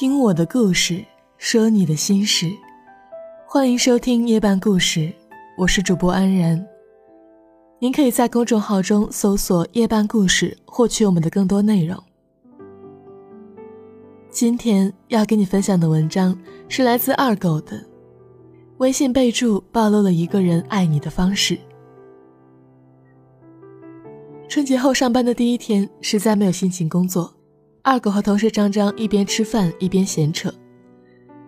听我的故事，说你的心事，欢迎收听夜半故事，我是主播安然。您可以在公众号中搜索“夜半故事”，获取我们的更多内容。今天要给你分享的文章是来自二狗的，微信备注暴露了一个人爱你的方式。春节后上班的第一天，实在没有心情工作。二狗和同事张张一边吃饭一边闲扯，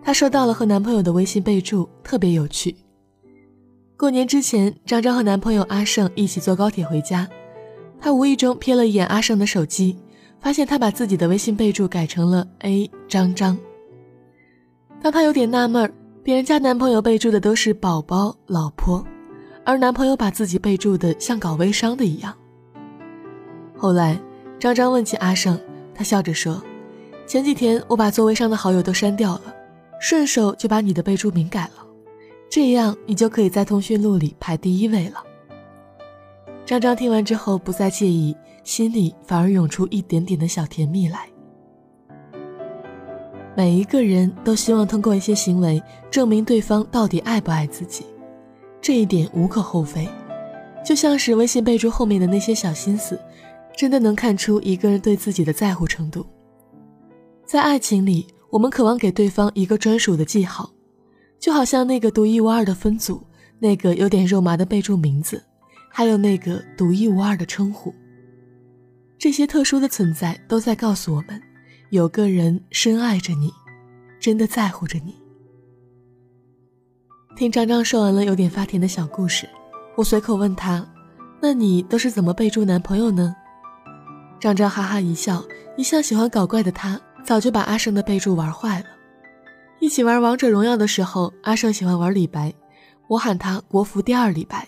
她收到了和男朋友的微信备注，特别有趣。过年之前，张张和男朋友阿胜一起坐高铁回家，她无意中瞥了一眼阿胜的手机，发现他把自己的微信备注改成了 A 张张。当她有点纳闷，别人家男朋友备注的都是宝宝、老婆，而男朋友把自己备注的像搞微商的一样。后来，张张问起阿胜。他笑着说：“前几天我把做微商的好友都删掉了，顺手就把你的备注名改了，这样你就可以在通讯录里排第一位了。”张张听完之后不再介意，心里反而涌出一点点的小甜蜜来。每一个人都希望通过一些行为证明对方到底爱不爱自己，这一点无可厚非，就像是微信备注后面的那些小心思。真的能看出一个人对自己的在乎程度。在爱情里，我们渴望给对方一个专属的记号，就好像那个独一无二的分组，那个有点肉麻的备注名字，还有那个独一无二的称呼。这些特殊的存在都在告诉我们，有个人深爱着你，真的在乎着你。听张张说完了有点发甜的小故事，我随口问他：“那你都是怎么备注男朋友呢？”张张哈哈一笑，一向喜欢搞怪的他早就把阿胜的备注玩坏了。一起玩王者荣耀的时候，阿胜喜欢玩李白，我喊他国服第二李白。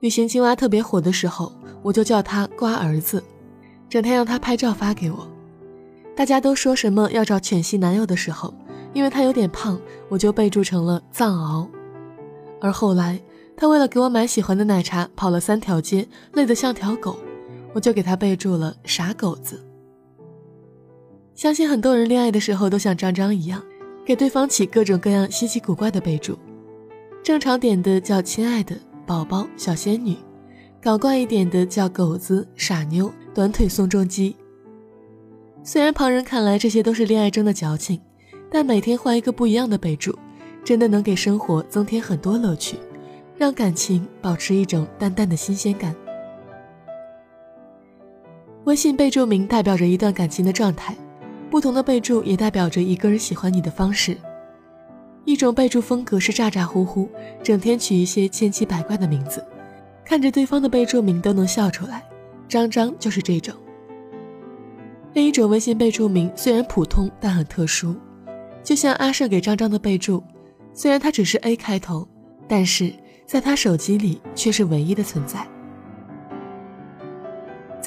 旅行青蛙特别火的时候，我就叫他瓜儿子，整天让他拍照发给我。大家都说什么要找犬系男友的时候，因为他有点胖，我就备注成了藏獒。而后来，他为了给我买喜欢的奶茶，跑了三条街，累得像条狗。我就给他备注了“傻狗子”。相信很多人恋爱的时候都像张张一样，给对方起各种各样稀奇古怪的备注。正常点的叫“亲爱的宝宝”“小仙女”，搞怪一点的叫“狗子”“傻妞”“短腿宋仲基”。虽然旁人看来这些都是恋爱中的矫情，但每天换一个不一样的备注，真的能给生活增添很多乐趣，让感情保持一种淡淡的新鲜感。微信备注名代表着一段感情的状态，不同的备注也代表着一个人喜欢你的方式。一种备注风格是咋咋呼呼，整天取一些千奇百怪的名字，看着对方的备注名都能笑出来。张张就是这种。另一种微信备注名虽然普通，但很特殊，就像阿胜给张张的备注，虽然它只是 A 开头，但是在他手机里却是唯一的存在。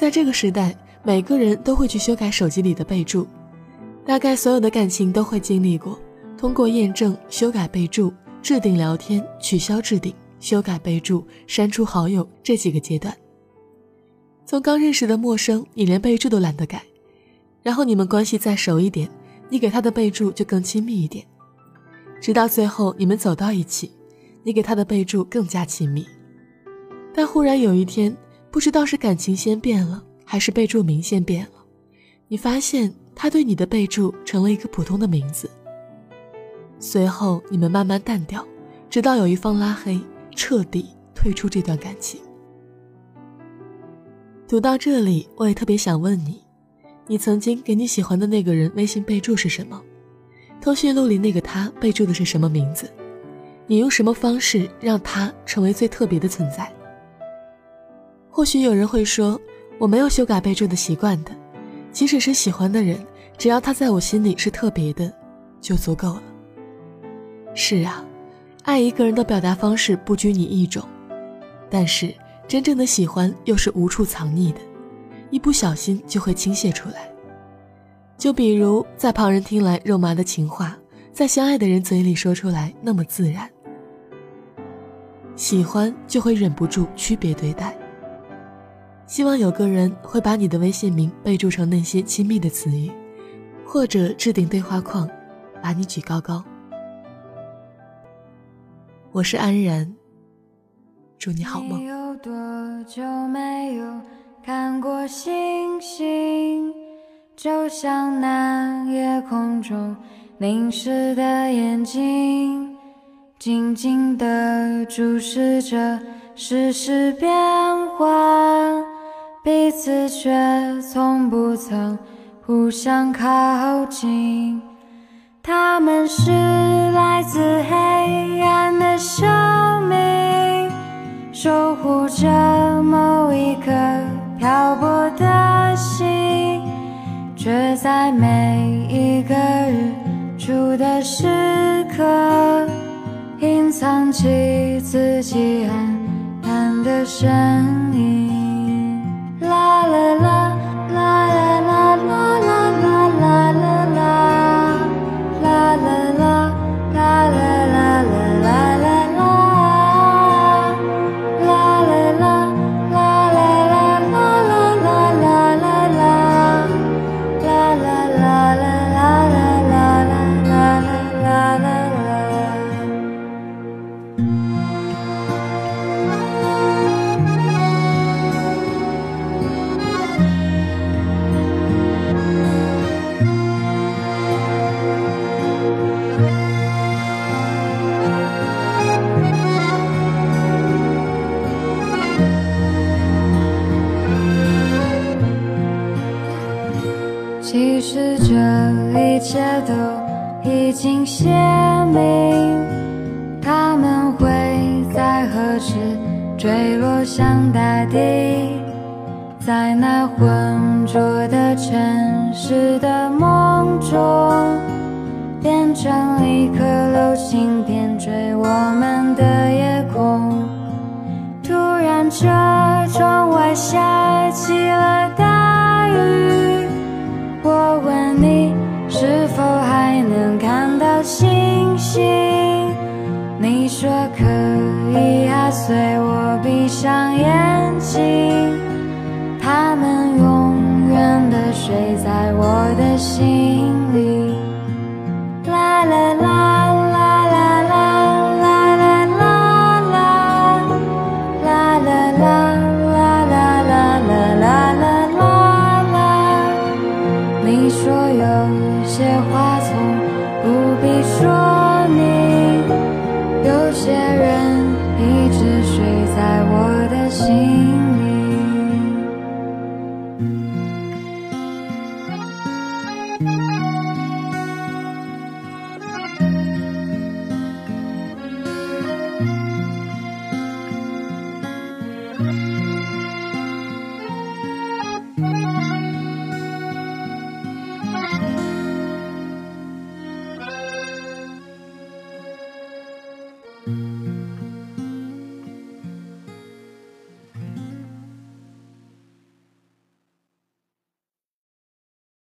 在这个时代，每个人都会去修改手机里的备注，大概所有的感情都会经历过通过验证、修改备注、置顶聊天、取消置顶、修改备注、删除好友这几个阶段。从刚认识的陌生，你连备注都懒得改，然后你们关系再熟一点，你给他的备注就更亲密一点，直到最后你们走到一起，你给他的备注更加亲密。但忽然有一天。不知道是感情先变了，还是备注名先变了，你发现他对你的备注成了一个普通的名字。随后你们慢慢淡掉，直到有一方拉黑，彻底退出这段感情。读到这里，我也特别想问你：你曾经给你喜欢的那个人微信备注是什么？通讯录里那个他备注的是什么名字？你用什么方式让他成为最特别的存在？或许有人会说，我没有修改备注的习惯的，即使是喜欢的人，只要他在我心里是特别的，就足够了。是啊，爱一个人的表达方式不拘泥一种，但是真正的喜欢又是无处藏匿的，一不小心就会倾泻出来。就比如在旁人听来肉麻的情话，在相爱的人嘴里说出来那么自然，喜欢就会忍不住区别对待。希望有个人会把你的微信名备注成那些亲密的词语，或者置顶对话框，把你举高高。我是安然，祝你好梦。有多久没有看过星星？就像那夜空中凝视的眼睛，静静地注视着世事变幻，彼此却从不曾互相靠近。他们是来自黑暗的生命，守护着某一颗漂泊的心，却在每一个日出的时刻，隐藏起自己暗淡的身影。一切都已经写明，他们会在何时坠落向大地，在那浑浊的城市的梦中，变成一颗流星，点缀我们的夜空。突然，这窗外下起了说可以啊，随我闭上眼睛。他们永远的睡在我的心里。啦啦啦啦啦啦啦啦啦啦啦啦啦。说有些话